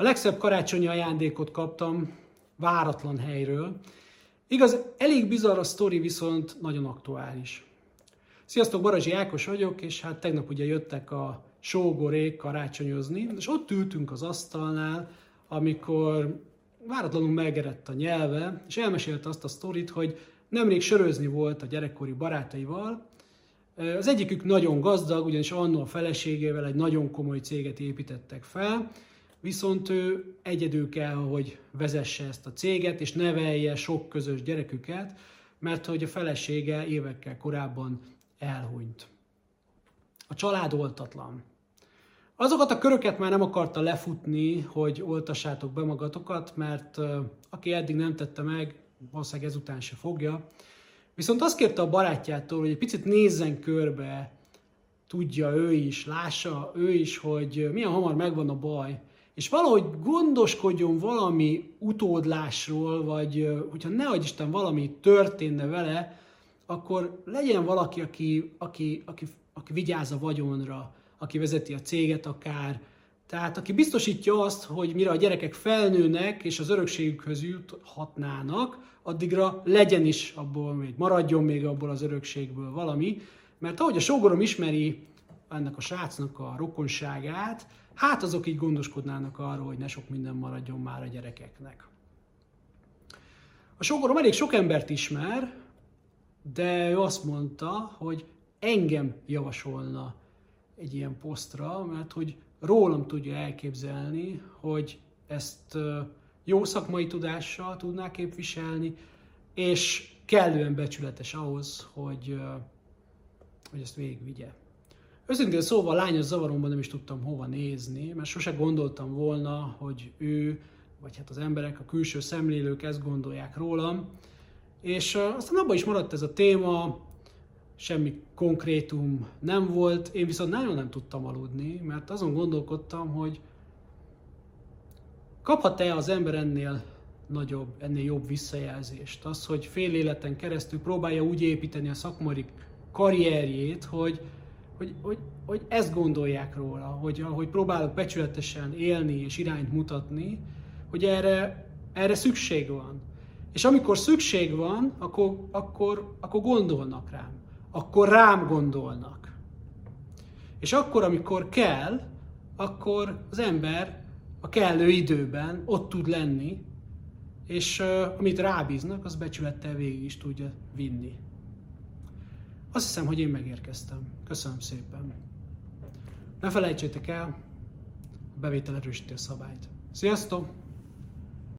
A legszebb karácsonyi ajándékot kaptam váratlan helyről. Igaz, elég bizarr a sztori, viszont nagyon aktuális. Sziasztok, Barazsi Ákos vagyok, és hát tegnap ugye jöttek a sógorék karácsonyozni, és ott ültünk az asztalnál, amikor váratlanul megerett a nyelve, és elmesélte azt a sztorit, hogy nemrég sörözni volt a gyerekkori barátaival, az egyikük nagyon gazdag, ugyanis annó a feleségével egy nagyon komoly céget építettek fel, viszont ő egyedül kell, hogy vezesse ezt a céget, és nevelje sok közös gyereküket, mert hogy a felesége évekkel korábban elhunyt. A család oltatlan. Azokat a köröket már nem akarta lefutni, hogy oltassátok be magatokat, mert aki eddig nem tette meg, valószínűleg ezután se fogja. Viszont azt kérte a barátjától, hogy egy picit nézzen körbe, tudja ő is, lássa ő is, hogy milyen hamar megvan a baj, és valahogy gondoskodjon valami utódlásról, vagy hogyha ne Isten valami történne vele, akkor legyen valaki, aki, aki, aki, aki vigyáz a vagyonra, aki vezeti a céget akár, tehát aki biztosítja azt, hogy mire a gyerekek felnőnek és az örökségükhöz juthatnának, addigra legyen is abból még, maradjon még abból az örökségből valami, mert ahogy a sógorom ismeri ennek a srácnak a rokonságát, hát azok így gondoskodnának arról, hogy ne sok minden maradjon már a gyerekeknek. A sógorom elég sok embert ismer, de ő azt mondta, hogy engem javasolna egy ilyen posztra, mert hogy rólam tudja elképzelni, hogy ezt jó szakmai tudással tudná képviselni, és kellően becsületes ahhoz, hogy, hogy ezt végigvigye. Őszintén szóval lányos zavaromban nem is tudtam hova nézni, mert sose gondoltam volna, hogy ő, vagy hát az emberek, a külső szemlélők ezt gondolják rólam. És aztán abban is maradt ez a téma, semmi konkrétum nem volt, én viszont nagyon nem tudtam aludni, mert azon gondolkodtam, hogy kaphat-e az ember ennél nagyobb, ennél jobb visszajelzést. Az, hogy fél életen keresztül próbálja úgy építeni a szakmai karrierjét, hogy, hogy, hogy, hogy ezt gondolják róla, hogy hogy próbálok becsületesen élni és irányt mutatni, hogy erre, erre szükség van. És amikor szükség van, akkor, akkor, akkor gondolnak rám akkor rám gondolnak. És akkor, amikor kell, akkor az ember a kellő időben ott tud lenni, és uh, amit rábíznak, az becsülettel végig is tudja vinni. Azt hiszem, hogy én megérkeztem. Köszönöm szépen. Ne felejtsétek el, a bevétel erősíti a szabályt. Sziasztok!